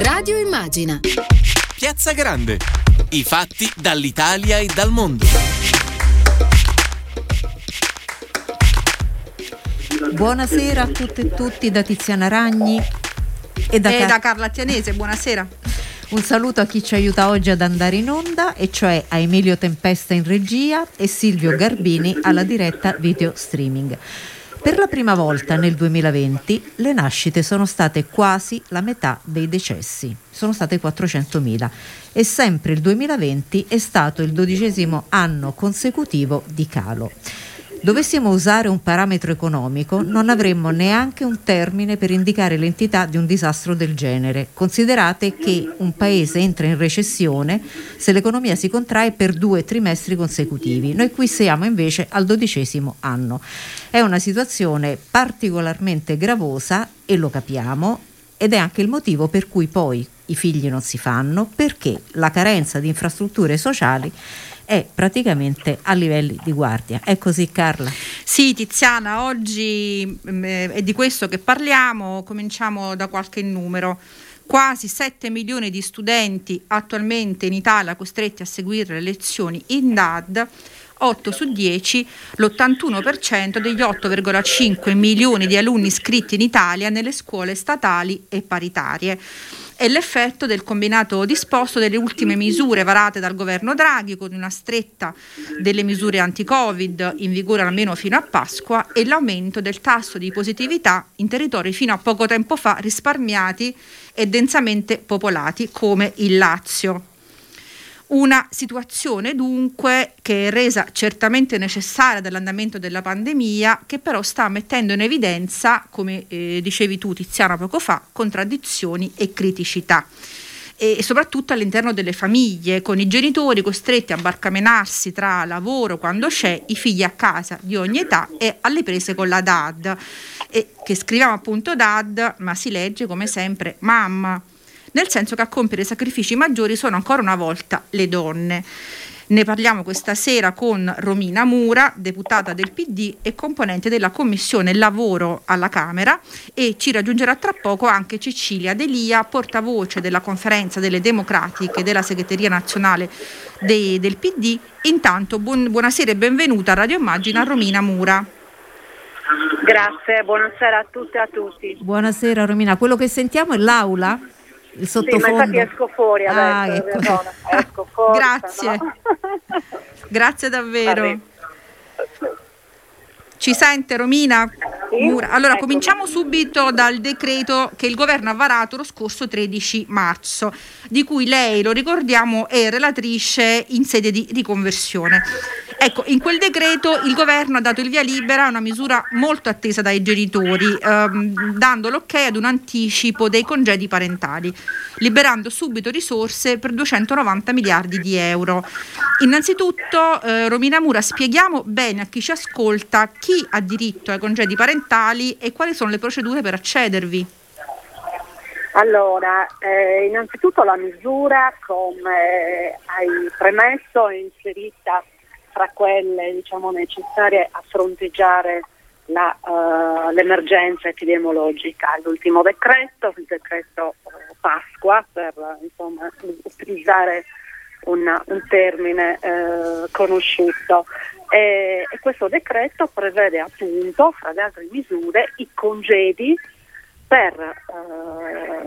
Radio Immagina. Piazza Grande. I fatti dall'Italia e dal mondo. Buonasera a tutte e tutti da Tiziana Ragni e da, E Car- da Carla Tianese, buonasera. un saluto a chi ci aiuta oggi ad andare in onda, e cioè a Emilio Tempesta in regia e Silvio Garbini alla diretta video streaming. Per la prima volta nel 2020 le nascite sono state quasi la metà dei decessi, sono state 400.000 e sempre il 2020 è stato il dodicesimo anno consecutivo di calo. Dovessimo usare un parametro economico, non avremmo neanche un termine per indicare l'entità di un disastro del genere. Considerate che un paese entra in recessione se l'economia si contrae per due trimestri consecutivi. Noi qui siamo invece al dodicesimo anno. È una situazione particolarmente gravosa e lo capiamo ed è anche il motivo per cui poi i figli non si fanno perché la carenza di infrastrutture sociali è praticamente a livelli di guardia. È così Carla? Sì, Tiziana, oggi mm, eh, è di questo che parliamo, cominciamo da qualche numero. Quasi 7 milioni di studenti attualmente in Italia costretti a seguire le lezioni in DAD, 8 su 10, l'81% degli 8,5 milioni di alunni iscritti in Italia nelle scuole statali e paritarie. È l'effetto del combinato disposto delle ultime misure varate dal governo Draghi con una stretta delle misure anti-Covid in vigore almeno fino a Pasqua e l'aumento del tasso di positività in territori fino a poco tempo fa risparmiati e densamente popolati come il Lazio. Una situazione dunque che è resa certamente necessaria dall'andamento della pandemia, che però sta mettendo in evidenza, come eh, dicevi tu Tiziana poco fa, contraddizioni e criticità. E soprattutto all'interno delle famiglie, con i genitori costretti a barcamenarsi tra lavoro quando c'è, i figli a casa di ogni età e alle prese con la DAD, e che scriviamo appunto DAD, ma si legge come sempre mamma nel senso che a compiere sacrifici maggiori sono ancora una volta le donne. Ne parliamo questa sera con Romina Mura, deputata del PD e componente della Commissione Lavoro alla Camera e ci raggiungerà tra poco anche Cecilia Delia, portavoce della Conferenza delle Democratiche della Segreteria Nazionale dei- del PD. Intanto buon- buonasera e benvenuta a Radio Immagina Romina Mura. Grazie, buonasera a tutte e a tutti. Buonasera Romina, quello che sentiamo è l'aula? Il Sì, ma sottofondo? infatti esco fuori adesso, Ah, ecco. esco fuori. Grazie. no? Grazie davvero. Ci sente Romina? Sì, Mura. Allora, eccomi. cominciamo subito dal decreto che il governo ha varato lo scorso 13 marzo, di cui lei, lo ricordiamo, è relatrice in sede di riconversione. Ecco, in quel decreto il governo ha dato il via libera a una misura molto attesa dai genitori, ehm, dando l'ok ad un anticipo dei congedi parentali, liberando subito risorse per 290 miliardi di euro. Innanzitutto, eh, Romina Mura, spieghiamo bene a chi ci ascolta chi ha diritto ai congedi parentali e quali sono le procedure per accedervi. Allora, eh, innanzitutto la misura, come hai premesso, è inserita tra quelle diciamo, necessarie a fronteggiare la, eh, l'emergenza epidemiologica. L'ultimo decreto, il decreto eh, Pasqua, per insomma, utilizzare un, un termine conosciuto. E, e questo decreto prevede appunto, fra le altre misure, i congedi per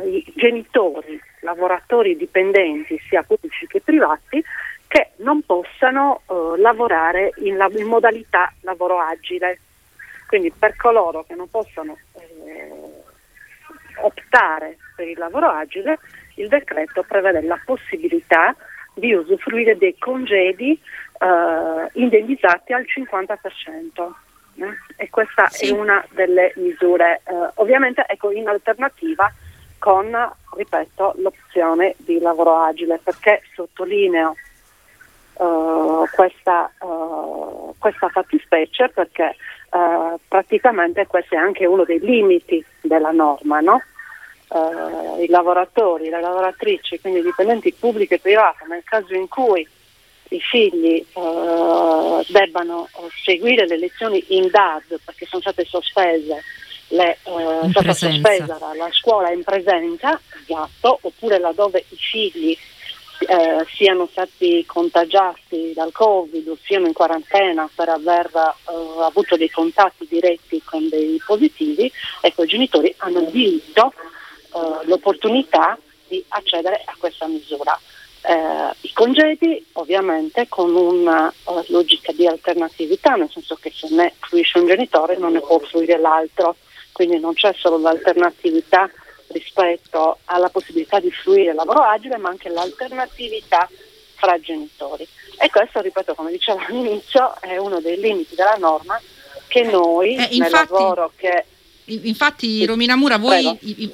i genitori, lavoratori dipendenti, sia pubblici che privati, che non possano eh, lavorare in, la- in modalità lavoro agile. Quindi per coloro che non possono eh, optare per il lavoro agile, il decreto prevede la possibilità di usufruire dei congedi eh, indennizzati al 50%. eh. E questa Sì. è una delle misure, eh, ovviamente ecco, in alternativa con, ripeto, l'opzione di lavoro agile, perché sottolineo eh, questa, eh, questa fattispecie perché eh, praticamente questo è anche uno dei limiti della norma, no? I lavoratori, le lavoratrici, quindi i dipendenti pubblici e privati, nel caso in cui i figli debbano seguire le lezioni in DAD perché sono state sospese le, eh, stata sospesa la scuola in presenza, esatto, oppure laddove i figli eh, siano stati contagiati dal Covid o siano in quarantena per aver eh, avuto dei contatti diretti con dei positivi, ecco i genitori hanno diritto, eh, l'opportunità di accedere a questa misura. Eh, I congedi ovviamente con una uh, logica di alternatività, nel senso che se ne fruisce un genitore non ne può fruire l'altro, quindi non c'è solo l'alternatività rispetto alla possibilità di fruire il lavoro agile, ma anche l'alternatività fra genitori. E questo, ripeto, come dicevo all'inizio, è uno dei limiti della norma che noi eh, infatti, nel lavoro che Infatti, Romina Mura, voi,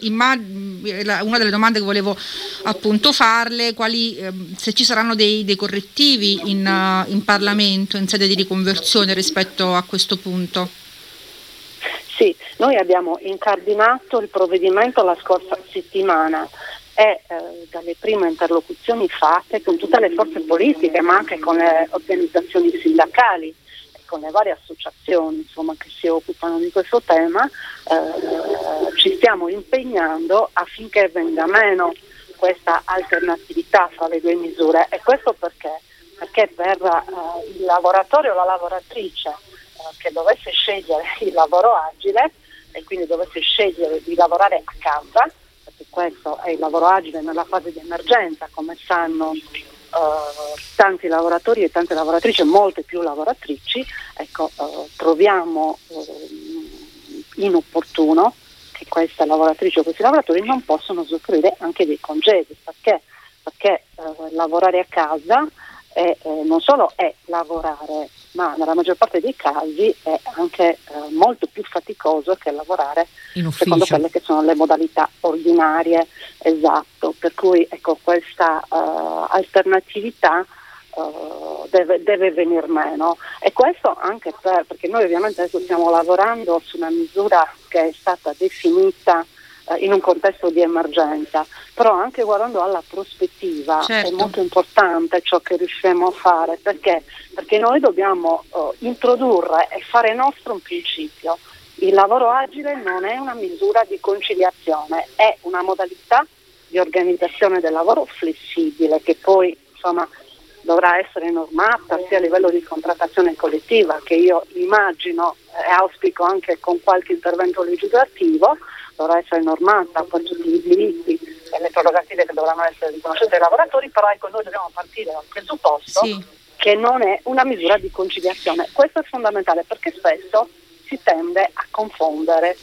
una delle domande che volevo appunto farle, quali, ehm, se ci saranno dei, dei correttivi in, in Parlamento in sede di riconversione rispetto a questo punto? Sì, noi abbiamo incardinato il provvedimento la scorsa settimana e eh, dalle prime interlocuzioni fatte con tutte le forze politiche ma anche con le organizzazioni sindacali e con le varie associazioni insomma, che si occupano di questo tema eh, ci stiamo impegnando affinché venga meno questa alternatività fra le due misure e questo perché? Perché per eh, il lavoratore o la lavoratrice che dovesse scegliere il lavoro agile e quindi dovesse scegliere di lavorare a casa, perché questo è il lavoro agile nella fase di emergenza, come sanno uh, tanti lavoratori e tante lavoratrici, molte più lavoratrici, ecco, uh, troviamo uh, inopportuno che queste lavoratrici o questi lavoratori non possano usufruire anche dei congedi, perché, perché lavorare a casa è, eh, non solo è lavorare, ma nella maggior parte dei casi è anche eh, molto più faticoso che lavorare secondo quelle che sono le modalità ordinarie, esatto, per cui ecco, questa uh, alternatività uh, deve, deve venir meno. E questo anche per, perché noi ovviamente adesso stiamo lavorando su una misura che è stata definita eh, in un contesto di emergenza, però anche guardando alla prospettiva certo. è molto importante ciò che riusciamo a fare perché, perché noi dobbiamo uh, introdurre e fare nostro un principio. Il lavoro agile non è una misura di conciliazione, è una modalità di organizzazione del lavoro flessibile che poi insomma, dovrà essere normata sia a livello di contrattazione collettiva che io immagino e auspico anche con qualche intervento legislativo, dovrà essere normata con tutti i diritti e le prerogative che dovranno essere riconosciute ai lavoratori, però ecco noi dobbiamo partire dal presupposto sì. che non è una misura di conciliazione. Questo è fondamentale perché spesso si tende a confondere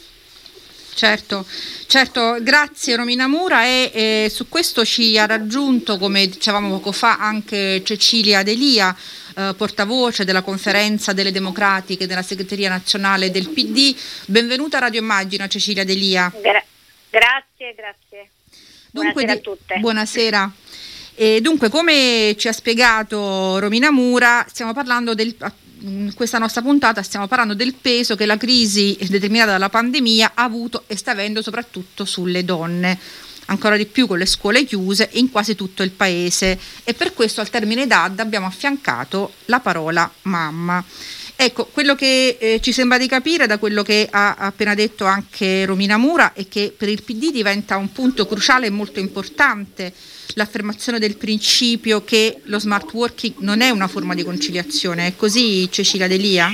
Certo, certo, grazie Romina Mura e, e, su questo ci ha raggiunto, come dicevamo poco fa, anche Cecilia Delia, eh, portavoce della conferenza delle democratiche della segreteria nazionale del PD. Benvenuta a Radio Immagina Cecilia Delia. Gra- grazie, grazie. Dunque, buonasera a tutte. Buonasera. E dunque, come ci ha spiegato Romina Mura, stiamo parlando del, in questa nostra puntata stiamo parlando del peso che la crisi determinata dalla pandemia ha avuto e sta avendo soprattutto sulle donne ancora di più con le scuole chiuse in quasi tutto il paese e per questo al termine DAD abbiamo affiancato la parola mamma. Ecco, quello che eh, ci sembra di capire da quello che ha appena detto anche Romina Mura è che per il PD diventa un punto cruciale e molto importante l'affermazione del principio che lo smart working non è una forma di conciliazione. È così Cecilia Delia?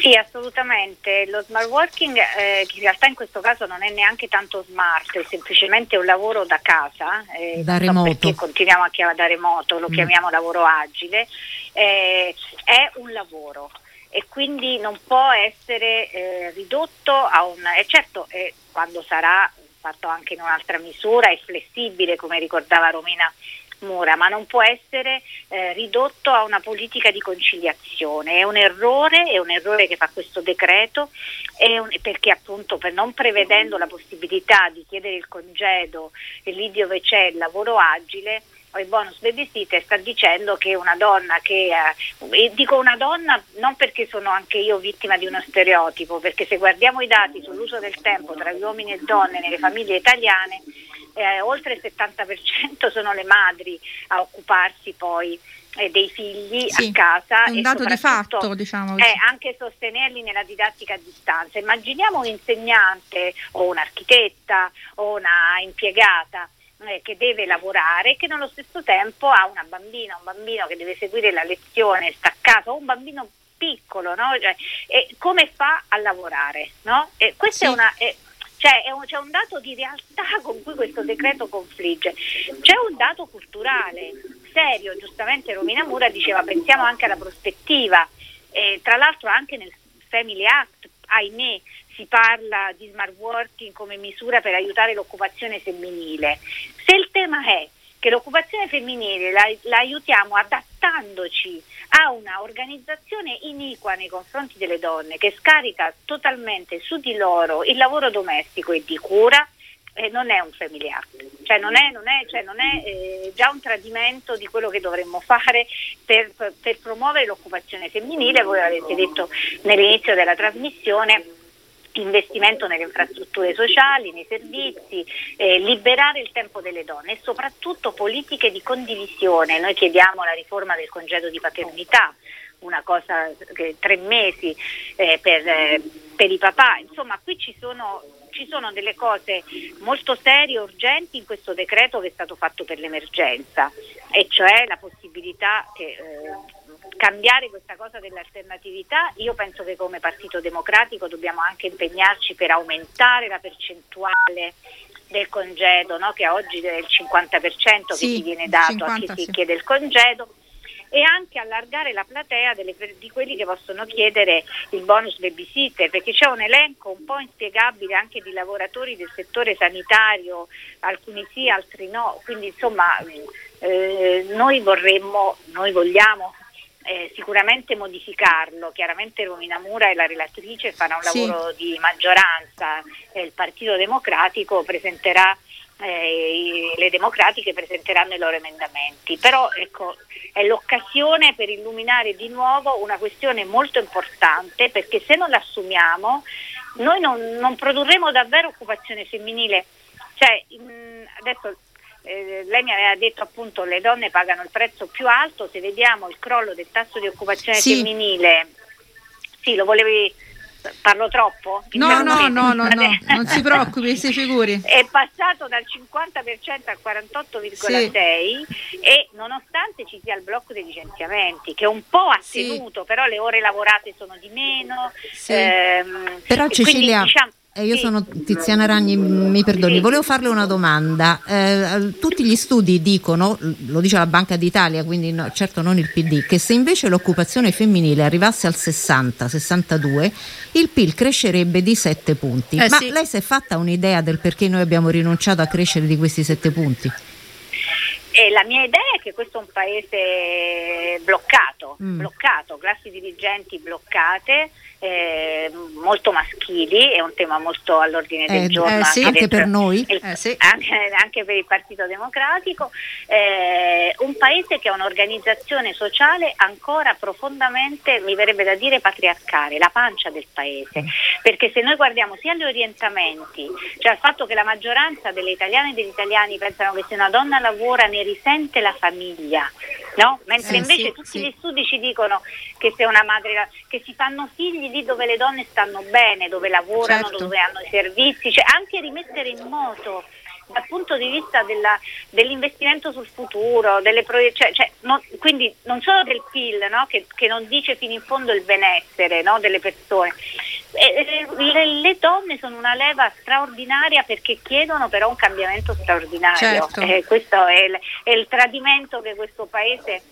Sì, assolutamente. Lo smart working, eh, che in realtà in questo caso non è neanche tanto smart, è semplicemente un lavoro da casa, eh, da remoto. perché continuiamo a chiamare da remoto, lo mm. chiamiamo lavoro agile, eh, è un lavoro e quindi non può essere eh, ridotto a un... E certo, eh, quando sarà fatto anche in un'altra misura, è flessibile come ricordava Romina Mura, ma non può essere eh, ridotto a una politica di conciliazione. È un errore, è un errore che fa questo decreto, un, perché appunto per non prevedendo la possibilità di chiedere il congedo lì dove c'è il lavoro agile, o il bonus babysitter sta dicendo che una donna che eh, dico una donna non perché sono anche io vittima di uno stereotipo, perché se guardiamo i dati sull'uso del tempo tra gli uomini e donne nelle famiglie italiane, eh, oltre il 70% sono le madri a occuparsi poi eh, dei figli Sì, a casa è un e dato di fatto, diciamo. eh, anche sostenerli nella didattica a distanza. Immaginiamo un insegnante o un'architetta o una impiegata eh, che deve lavorare e che nello stesso tempo ha una bambina, un bambino che deve seguire la lezione staccato, o un bambino piccolo, no? Cioè, e come fa a lavorare? No? E questa Sì. è una... è- cioè, è un- c'è un dato di realtà con cui questo decreto confligge. C'è un dato culturale serio, giustamente Romina Mura diceva pensiamo anche alla prospettiva, Eh, tra l'altro anche nel Family Act, ahimè, si parla di smart working come misura per aiutare l'occupazione femminile. Se il tema è che l'occupazione femminile la, la aiutiamo adattandoci a una organizzazione iniqua nei confronti delle donne che scarica totalmente su di loro il lavoro domestico e di cura, eh, non è un family act, cioè non è, non è- cioè non è, eh, già un tradimento di quello che dovremmo fare per, per- per promuovere l'occupazione femminile, voi avete detto nell'inizio della trasmissione investimento nelle infrastrutture sociali, nei servizi, eh, liberare il tempo delle donne e soprattutto politiche di condivisione. Noi chiediamo la riforma del congedo di paternità, una cosa che tre mesi eh, per, eh, per i papà, insomma qui ci sono, ci sono delle cose molto serie e urgenti in questo decreto che è stato fatto per l'emergenza e cioè la possibilità che eh, cambiare questa cosa dell'alternatività, io penso che come Partito Democratico dobbiamo anche impegnarci per aumentare la percentuale del congedo, no? che oggi è il 50% che Sì, ti viene dato a 50, chi si sì. chiede il congedo e anche allargare la platea delle di quelli che possono chiedere il bonus babysitter, perché c'è un elenco un po' inspiegabile anche di lavoratori del settore sanitario, alcuni sì, altri no, quindi insomma eh, noi vorremmo, noi vogliamo eh, sicuramente modificarlo, chiaramente Romina Mura e la relatrice farà un Sì. lavoro di maggioranza, e il Partito Democratico presenterà eh, le democratiche presenteranno i loro emendamenti, però ecco, è l'occasione per illuminare di nuovo una questione molto importante perché se non l'assumiamo noi non, non produrremo davvero occupazione femminile. Cioè, mh, adesso eh, lei mi aveva detto appunto le donne pagano il prezzo più alto, se vediamo il crollo del tasso di occupazione Sì. femminile, sì, lo volevi, parlo troppo? No, no, no, no, no, non si preoccupi, si figuri. È passato dal 50% al 48,6% e nonostante ci sia il blocco dei licenziamenti che un po' ha Sì. tenuto, però le ore lavorate sono di meno. Ehm, Però e quindi, Cecilia, diciamo- io sono Tiziana Ragni, mi perdoni, volevo farle una domanda. Eh, tutti gli studi dicono, lo dice la Banca d'Italia, quindi no- certo non il PD, che se invece l'occupazione femminile arrivasse al 60-62, il PIL crescerebbe di 7 punti. Eh, Ma sì. lei si è fatta un'idea del perché noi abbiamo rinunciato a crescere di questi 7 punti? E la mia idea è che questo è un paese bloccato, Mm. bloccato, classi dirigenti bloccate, eh, molto maschili, è un tema molto all'ordine del Eh, giorno eh, sì, anche dentro per noi? il- Eh, sì. anche, anche per il Partito Democratico, eh, un paese che ha un'organizzazione sociale ancora profondamente, mi verrebbe da dire, patriarcale, la pancia del paese, perché se noi guardiamo sia gli orientamenti, cioè al fatto che la maggioranza delle italiane e degli italiani pensano che se una donna lavora ne risente la famiglia, no? mentre Eh, invece sì, tutti gli studi ci dicono che se una madre che si fanno figli lì dove le donne stanno bene, dove lavorano, Certo. dove hanno i servizi, cioè anche rimettere in moto dal punto di vista della- dell'investimento sul futuro, delle proie- cioè- cioè, non- quindi non solo del PIL no? che, che non dice fino in fondo il benessere no? delle persone. E- le, le donne sono una leva straordinaria perché chiedono però un cambiamento straordinario. Certo. Eh, questo è il, è il tradimento che questo paese eh,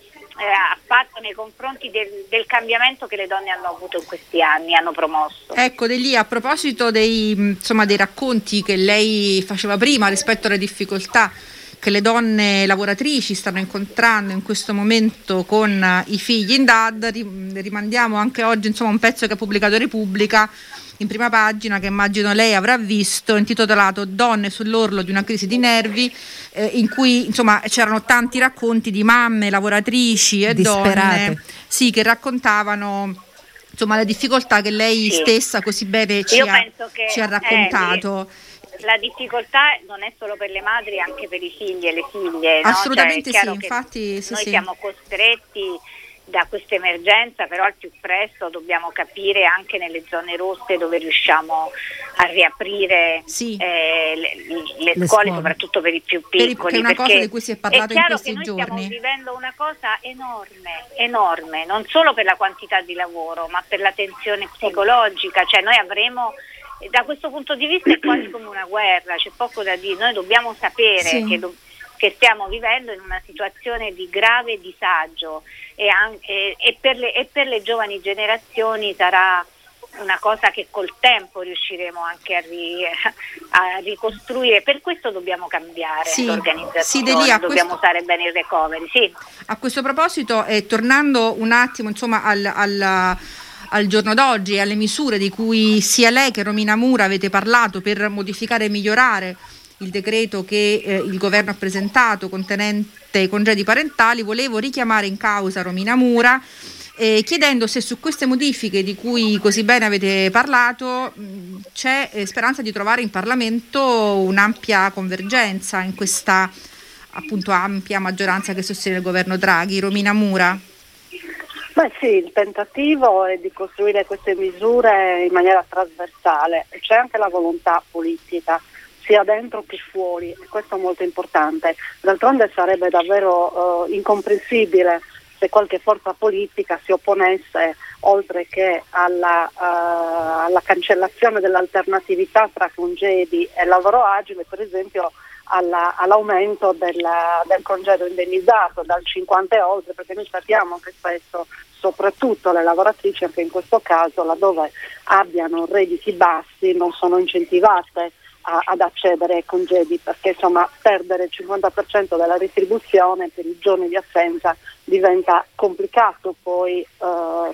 ha fatto nei confronti del, del cambiamento che le donne hanno avuto in questi anni, hanno promosso. Ecco, De lì a proposito dei, insomma, dei racconti che lei faceva prima rispetto alle difficoltà, che le donne lavoratrici stanno incontrando in questo momento con i figli in DAD. Rimandiamo anche oggi insomma, un pezzo che ha pubblicato Repubblica in prima pagina che immagino lei avrà visto, intitolato Donne sull'orlo di una crisi di nervi, eh, in cui insomma c'erano tanti racconti di mamme, lavoratrici e Disperate. donne sì, che raccontavano insomma le difficoltà che lei sì. stessa così bene ci, ha, che, ci ha, raccontato. Eh, la difficoltà non è solo per le madri, anche per i figli e le figlie. Assolutamente no? cioè, sì, infatti sì, noi sì. siamo costretti da questa emergenza, però al più presto dobbiamo capire anche nelle zone rosse dove riusciamo a riaprire sì. eh, le, le, le, scuole, soprattutto per i più piccoli. Per, è una cosa di cui si è parlato in questi che noi giorni. Stiamo vivendo una cosa enorme, enorme, non solo per la quantità di lavoro, ma per la tensione psicologica, cioè noi avremo da questo punto di vista è quasi come una guerra, c'è poco da dire, noi dobbiamo sapere sì. che, do- che stiamo vivendo in una situazione di grave disagio e, anche, e, per le, e, per le, giovani generazioni sarà una cosa che col tempo riusciremo anche a, ri, a ricostruire. Per questo dobbiamo cambiare sì, l'organizzazione, sì, dobbiamo questo, usare bene il recovery. Sì. A questo proposito, eh, tornando un attimo insomma, al, al al giorno d'oggi e alle misure di cui sia lei che Romina Mura avete parlato per modificare e migliorare il decreto che eh, il governo ha presentato contenente congedi parentali, volevo richiamare in causa Romina Mura eh, chiedendo se su queste modifiche di cui così bene avete parlato mh, c'è eh, speranza di trovare in Parlamento un'ampia convergenza in questa appunto ampia maggioranza che sostiene il governo Draghi. Romina Mura. Beh sì, il tentativo è di costruire queste misure in maniera trasversale, c'è anche la volontà politica sia dentro che fuori e questo è molto importante. D'altronde sarebbe davvero uh, incomprensibile se qualche forza politica si opponesse oltre che alla, uh, alla cancellazione dell'alternatività tra congedi e lavoro agile, per esempio alla, all'aumento della, del congedo indennizzato dal 50 e oltre, perché noi sappiamo che spesso soprattutto le lavoratrici anche in questo caso laddove abbiano redditi bassi non sono incentivate a, ad accedere ai congedi perché insomma perdere il 50% della retribuzione per i giorni di assenza diventa complicato poi eh,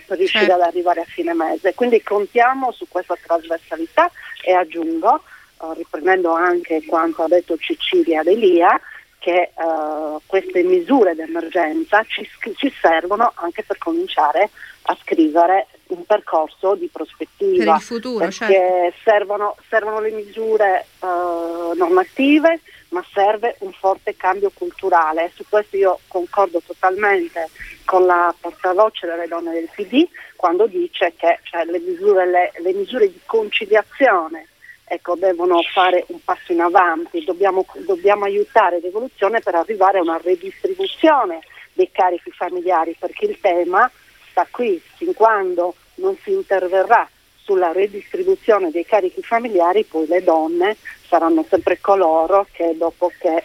per riuscire certo. ad arrivare a fine mese. Quindi contiamo su questa trasversalità e aggiungo, eh, riprendendo anche quanto ha detto Cecilia Delia, che uh, queste misure d'emergenza ci, ci, servono anche per cominciare a scrivere un percorso di prospettiva. Per il futuro, perché certo. servono, servono, le misure uh, normative, ma serve un forte cambio culturale. Su questo io concordo totalmente con la portavoce delle donne del PD quando dice che cioè, le, misure, le, le misure di conciliazione ecco, devono fare un passo in avanti, dobbiamo, dobbiamo aiutare l'evoluzione per arrivare a una redistribuzione dei carichi familiari, perché il tema sta qui, fin quando non si interverrà sulla redistribuzione dei carichi familiari, poi le donne saranno sempre coloro che dopo che eh,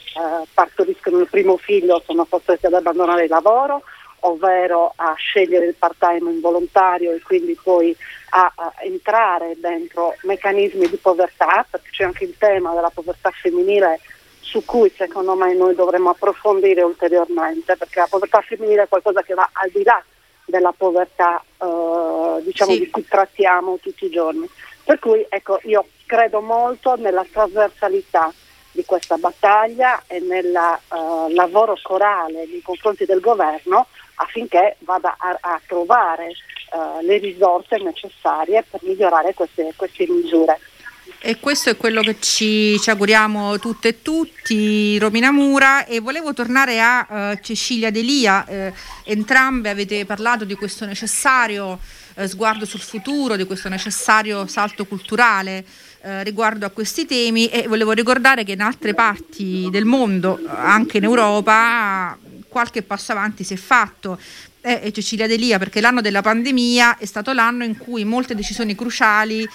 partoriscono il primo figlio sono costrette ad abbandonare il lavoro ovvero a scegliere il part-time involontario e quindi poi a, a, entrare dentro meccanismi di povertà, perché c'è anche il tema della povertà femminile su cui secondo me noi dovremmo approfondire ulteriormente, perché la povertà femminile è qualcosa che va al di là della povertà eh, diciamo, sì. di cui trattiamo tutti i giorni. Per cui ecco, io credo molto nella trasversalità di questa battaglia e nel uh, lavoro corale nei confronti del governo affinché vada a, a trovare uh, le risorse necessarie per migliorare queste, queste misure. E questo è quello che ci, ci, auguriamo tutte e tutti, Romina Mura. E volevo tornare a uh, Cecilia Delia. Eh, entrambe avete parlato di questo necessario eh, sguardo sul futuro, di questo necessario salto culturale eh, riguardo a questi temi. E volevo ricordare che in altre parti del mondo, anche in Europa, qualche passo avanti si è fatto. Eh, Cecilia Delia, perché l'anno della pandemia è stato l'anno in cui molte decisioni cruciali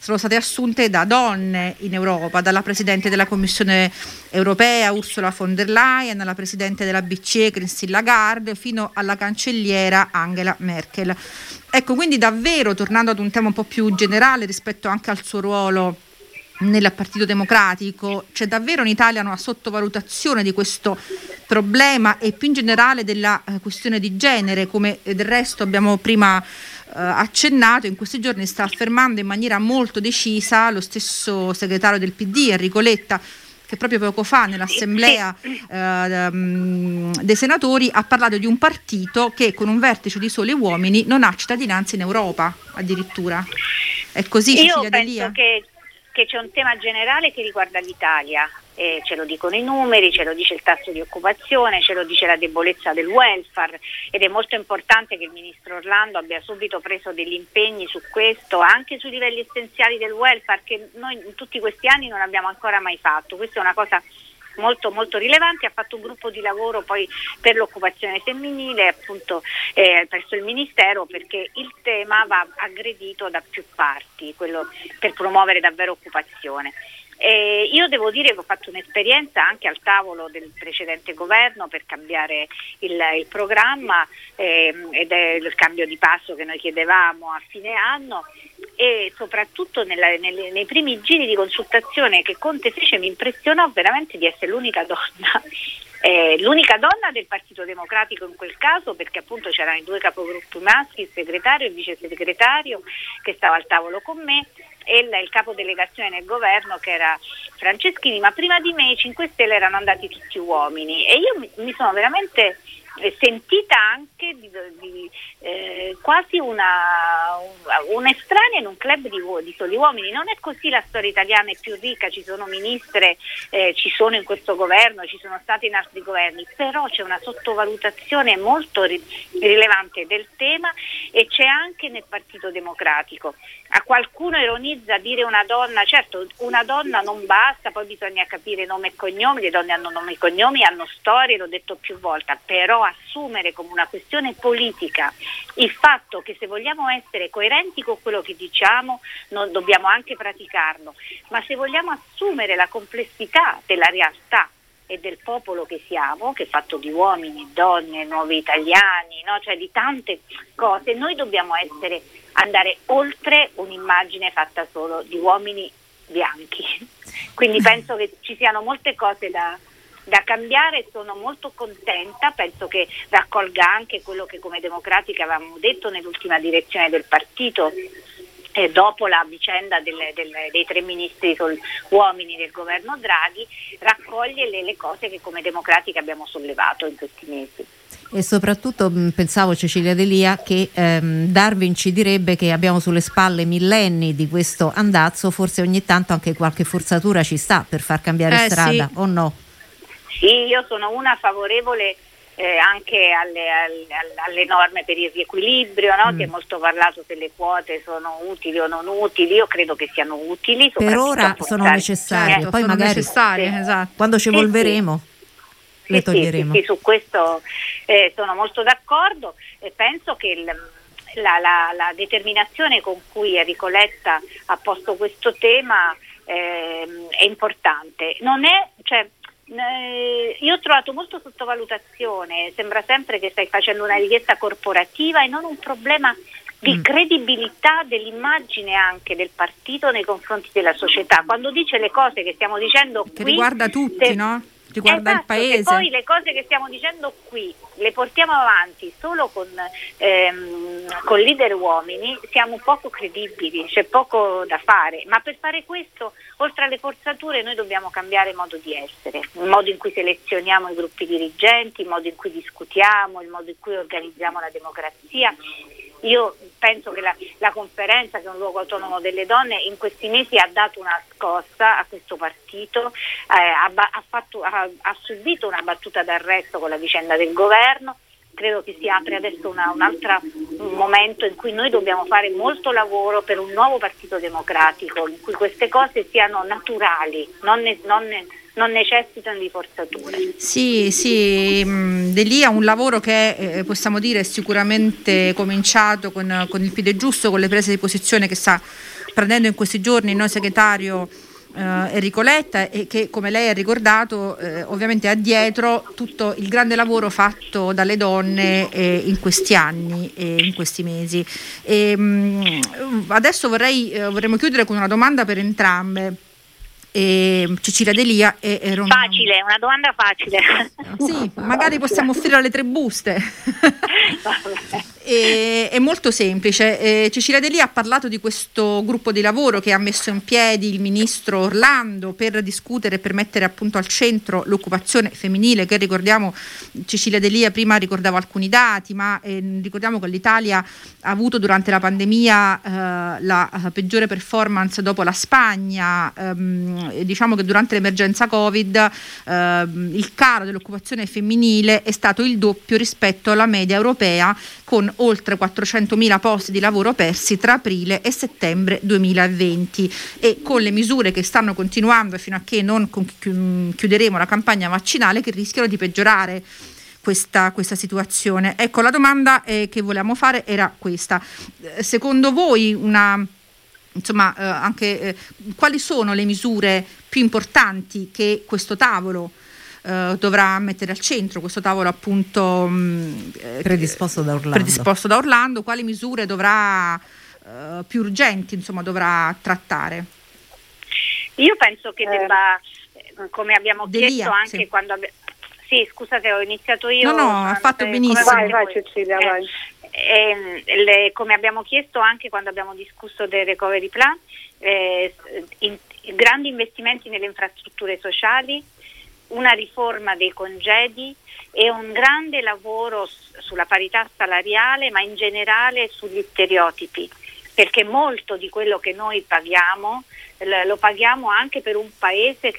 sono state assunte da donne in Europa, dalla Presidente della Commissione europea Ursula von der Leyen, alla Presidente della BCE Christine Lagarde, fino alla Cancelliera Angela Merkel. Ecco, quindi davvero, tornando ad un tema un po' più generale rispetto anche al suo ruolo nel Partito Democratico? C'è davvero in Italia una sottovalutazione di questo problema e più in generale della eh, questione di genere, come del resto abbiamo prima eh, accennato, in questi giorni sta affermando in maniera molto decisa lo stesso segretario del PD, Enrico Letta, che proprio poco fa nell'assemblea eh, mm, dei senatori ha parlato di un partito che con un vertice di soli uomini non ha cittadinanza in Europa addirittura. È così Io Cecilia penso Delia? che, che c'è un tema generale che riguarda l'Italia. Eh, ce lo dicono i numeri, ce lo dice il tasso di occupazione, ce lo dice la debolezza del welfare ed è molto importante che il ministro Orlando abbia subito preso degli impegni su questo, anche sui livelli essenziali del welfare che noi in tutti questi anni non abbiamo ancora mai fatto. Questa è una cosa molto molto rilevante, ha fatto un gruppo di lavoro poi per l'occupazione femminile appunto eh, presso il Ministero perché il tema va aggredito da più parti, quello per promuovere davvero occupazione. Eh, io devo dire che ho fatto un'esperienza anche al tavolo del precedente governo per cambiare il, il programma ehm, ed è il cambio di passo che noi chiedevamo a fine anno e soprattutto nella, nelle, nei primi giri di consultazione che Conte fece mi impressionò veramente di essere l'unica donna eh, l'unica donna del Partito Democratico in quel caso perché appunto c'erano i due capogruppi maschi, il segretario e il vice segretario che stava al tavolo con me e il, il capodelegazione nel governo che era Franceschini, ma prima di me i 5 Stelle erano andati tutti uomini e io mi, mi sono veramente sentita anche di, di, eh, quasi una, un'estranea in un club di, di, soli uomini. Non è così la storia italiana è più ricca, ci sono ministre, eh, ci sono in questo governo, ci sono state in altri governi, però c'è una sottovalutazione molto ri- rilevante del tema e c'è anche nel Partito Democratico. A qualcuno ironizza dire una donna, certo una donna non basta, poi bisogna capire nome e cognome, le donne hanno nome e cognomi, hanno storie, l'ho detto più volte, però assumere come una questione politica il fatto che se vogliamo essere coerenti con quello che diciamo dobbiamo anche praticarlo, ma se vogliamo assumere la complessità della realtà e del popolo che siamo, che è fatto di uomini, donne, nuovi italiani, no? cioè di tante cose, noi dobbiamo essere, andare oltre un'immagine fatta solo di uomini bianchi. Quindi penso che ci siano molte cose da, da cambiare sono molto contenta, penso che raccolga anche quello che come democratica avevamo detto nell'ultima direzione del partito eh, dopo la vicenda delle, delle, dei tre ministri sol, uomini del governo Draghi, raccoglie le, le cose che come democratica abbiamo sollevato in questi mesi. E soprattutto pensavo Cecilia Delia che ehm, Darwin ci direbbe che abbiamo sulle spalle millenni di questo andazzo, forse ogni tanto anche qualche forzatura ci sta per far cambiare Eh, strada, sì. o no? Sì, io sono una favorevole eh, anche alle, alle- alle norme per il riequilibrio, no? Mm. si è molto parlato se le quote sono utili o non utili, io credo che siano utili. Per ora sono necessarie, Certo, poi sono magari necessarie, Sì. esatto. quando ci evolveremo Sì, le sì, toglieremo. Sì, su questo eh, sono molto d'accordo e penso che il- la, la- la determinazione con cui Enrico Letta ha posto questo tema ehm, è importante. Non è, cioè, eh, io ho trovato molto sottovalutazione, sembra sempre che stai facendo una richiesta corporativa e non un problema di Mm. credibilità dell'immagine anche del partito nei confronti della società. Quando dice le cose che stiamo dicendo Che qui riguarda tutti, se- no? Riguarda il Esatto, paese. Se poi le cose che stiamo dicendo qui le portiamo avanti solo con, ehm, con leader uomini, siamo poco credibili, c'è poco da fare. Ma per fare questo, oltre alle forzature, noi dobbiamo cambiare modo di essere, il modo in cui selezioniamo i gruppi dirigenti, il modo in cui discutiamo, il modo in cui organizziamo la democrazia. Io penso che la, la conferenza, che è un luogo autonomo delle donne, in questi mesi ha dato una scossa a questo partito, eh, ha, ha fatto- ha- ha subito una battuta d'arresto con la vicenda del governo. Credo che si apre adesso una- un altro momento in cui noi dobbiamo fare molto lavoro per un nuovo partito democratico, in cui queste cose siano naturali, non, ne- non ne- non necessitano di forzature. Sì, sì, mh, Delia un lavoro che eh, possiamo dire è sicuramente cominciato con, con il piede giusto, con le prese di posizione che sta prendendo in questi giorni il noi segretario eh, Enrico Letta e che come lei ha ricordato eh, ovviamente ha dietro tutto il grande lavoro fatto dalle donne eh, in questi anni e in questi mesi. E, mh, adesso vorrei, eh, vorremmo chiudere con una domanda per entrambe. E Cecilia Delia e, e Romano. Facile, una domanda facile. Sì, magari possiamo offrire le tre buste. e, è molto semplice. Eh, Cecilia Delia ha parlato di questo gruppo di lavoro che ha messo in piedi il ministro Orlando per discutere e per mettere appunto al centro l'occupazione femminile, che ricordiamo Cecilia Delia prima ricordava alcuni dati, ma eh, ricordiamo che l'Italia ha avuto durante la pandemia eh, la peggiore performance dopo la Spagna. Ehm, diciamo che durante l'emergenza Covid eh, il calo dell'occupazione femminile è stato il doppio rispetto alla media europea con oltre 400.000 posti di lavoro persi tra aprile e settembre 2020 e con le misure che stanno continuando fino a che non chiuderemo la campagna vaccinale che rischiano di peggiorare questa, questa, situazione. Ecco, la domanda eh, che volevamo fare era questa. Eh, secondo voi una insomma, eh, anche eh, quali sono le misure più importanti che questo tavolo eh, dovrà mettere al centro, questo tavolo appunto mh, mm, eh, predisposto, da predisposto, da Orlando. quali misure dovrà eh, più urgenti insomma, dovrà trattare? Io penso che debba, come abbiamo Delia, chiesto anche sì. quando abbiamo... Sì, scusate, ho iniziato io. No, no, ha fatto benissimo. Vai, vai Cecilia, vai. Eh, le, come abbiamo chiesto anche quando abbiamo discusso del recovery plan, eh, in, grandi investimenti nelle infrastrutture sociali, una riforma dei congedi e un grande lavoro sulla parità salariale, ma in generale sugli stereotipi, perché molto di quello che noi paghiamo lo paghiamo anche per un paese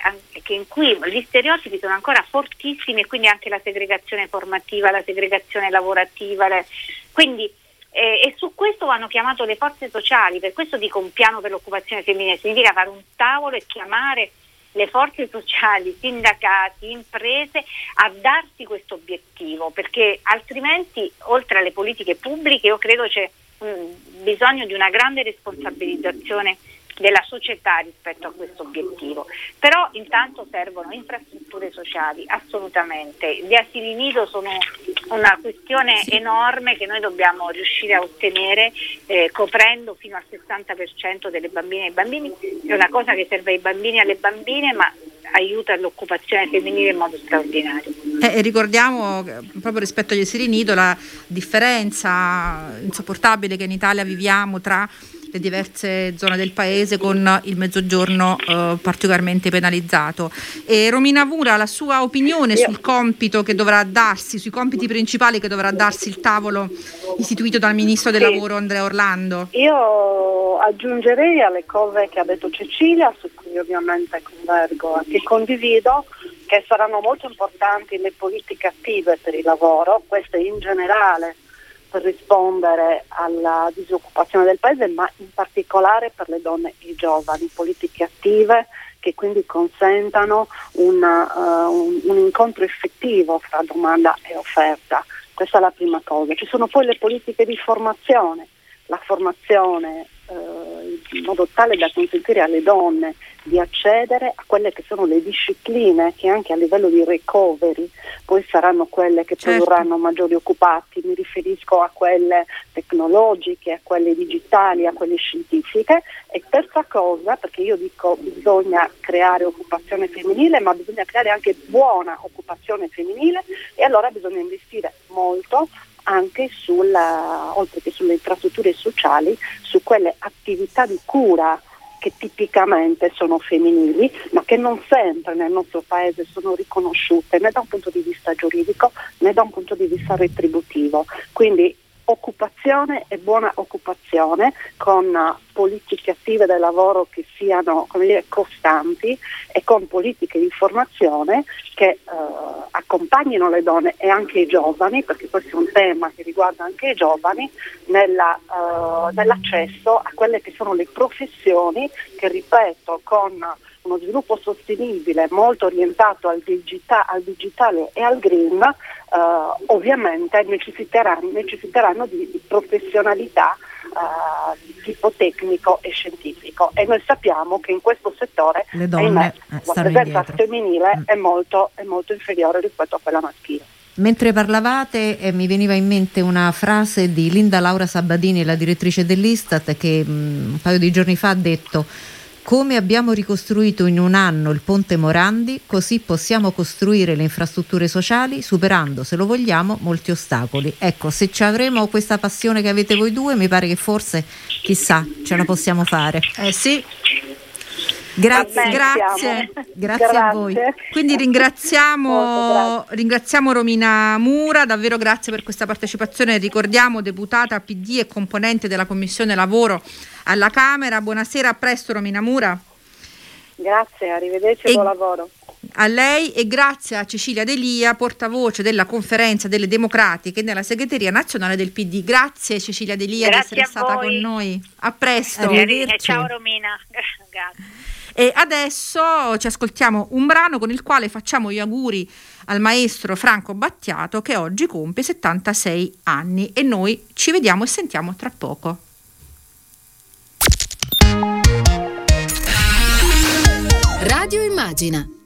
in cui gli stereotipi sono ancora fortissimi e quindi anche la segregazione formativa, la segregazione lavorativa, le, quindi, eh, e su questo vanno chiamate le forze sociali, per questo dico un piano per l'occupazione femminile, significa fare un tavolo e chiamare le forze sociali, sindacati, imprese a darsi questo obiettivo, perché altrimenti oltre alle politiche pubbliche io credo c'è mh, bisogno di una grande responsabilizzazione della società rispetto a questo obiettivo. Però intanto servono infrastrutture sociali, assolutamente. Gli asili nido sono una questione sì. enorme che noi dobbiamo riuscire a ottenere eh, coprendo fino al 60% delle bambine e bambini. È una cosa che serve ai bambini e alle bambine, ma aiuta l'occupazione femminile in modo straordinario. Eh, ricordiamo proprio rispetto agli asili nido la differenza insopportabile che in Italia viviamo tra le diverse zone del paese con il mezzogiorno eh, particolarmente penalizzato. E Romina Vura, la sua opinione Io. sul compito che dovrà darsi, sui compiti principali che dovrà darsi il tavolo istituito dal Ministro del sì. Lavoro Andrea Orlando? Io aggiungerei alle cose che ha detto Cecilia, su cui ovviamente convergo e che condivido, che saranno molto importanti le politiche attive per il lavoro, queste in generale per rispondere alla disoccupazione del Paese, ma in particolare per le donne e i giovani, politiche attive che quindi consentano una, uh, un, un incontro effettivo fra domanda e offerta. Questa è la prima cosa. Ci sono poi le politiche di formazione, la formazione in modo tale da consentire alle donne di accedere a quelle che sono le discipline che anche a livello di recovery poi saranno quelle che certo. produrranno maggiori occupati, mi riferisco a quelle tecnologiche, a quelle digitali, a quelle scientifiche e terza cosa, perché io dico bisogna creare occupazione femminile ma bisogna creare anche buona occupazione femminile e allora bisogna investire molto anche sulla, oltre che sulle infrastrutture sociali, su quelle attività di cura che tipicamente sono femminili, ma che non sempre nel nostro paese sono riconosciute né da un punto di vista giuridico né da un punto di vista retributivo. Quindi occupazione e buona occupazione con politiche attive del lavoro che siano dire, costanti e con politiche di formazione che eh, accompagnino le donne e anche i giovani, perché questo è un tema che riguarda anche i giovani, nella, eh, nell'accesso a quelle che sono le professioni che, ripeto, con uno sviluppo sostenibile molto orientato al, digita- al digitale e al green, eh, ovviamente necessiteranno, necessiteranno di, di, professionalità eh, di tipo tecnico e scientifico e noi sappiamo che in questo settore Le donne, ahimè, la presenza femminile mm. è, molto, è molto inferiore rispetto a quella maschile. Mentre parlavate eh, mi veniva in mente una frase di Linda Laura Sabadini, la direttrice dell'Istat, che mh, mm, un paio di giorni fa ha detto Come abbiamo ricostruito in un anno il ponte Morandi, così possiamo costruire le infrastrutture sociali superando, se lo vogliamo, molti ostacoli. Ecco, se ci avremo questa passione che avete voi due, mi pare che forse, chissà, ce la possiamo fare. Eh sì. Grazie, grazie. grazie, a voi. Quindi ringraziamo, ringraziamo Romina Mura, davvero grazie per questa partecipazione. Ricordiamo deputata PD e componente della Commissione Lavoro alla Camera. Buonasera, a presto Romina Mura. Grazie, arrivederci e buon lavoro. A lei e grazie a Cecilia Delia, portavoce della conferenza delle democratiche nella segreteria nazionale del PD. Grazie Cecilia Delia grazie di essere stata con noi. A presto. Ciao Romina. Grazie. E adesso ci ascoltiamo un brano con il quale facciamo gli auguri al maestro Franco Battiato che oggi compie 76 anni e noi ci vediamo e sentiamo tra poco. Radio Immagina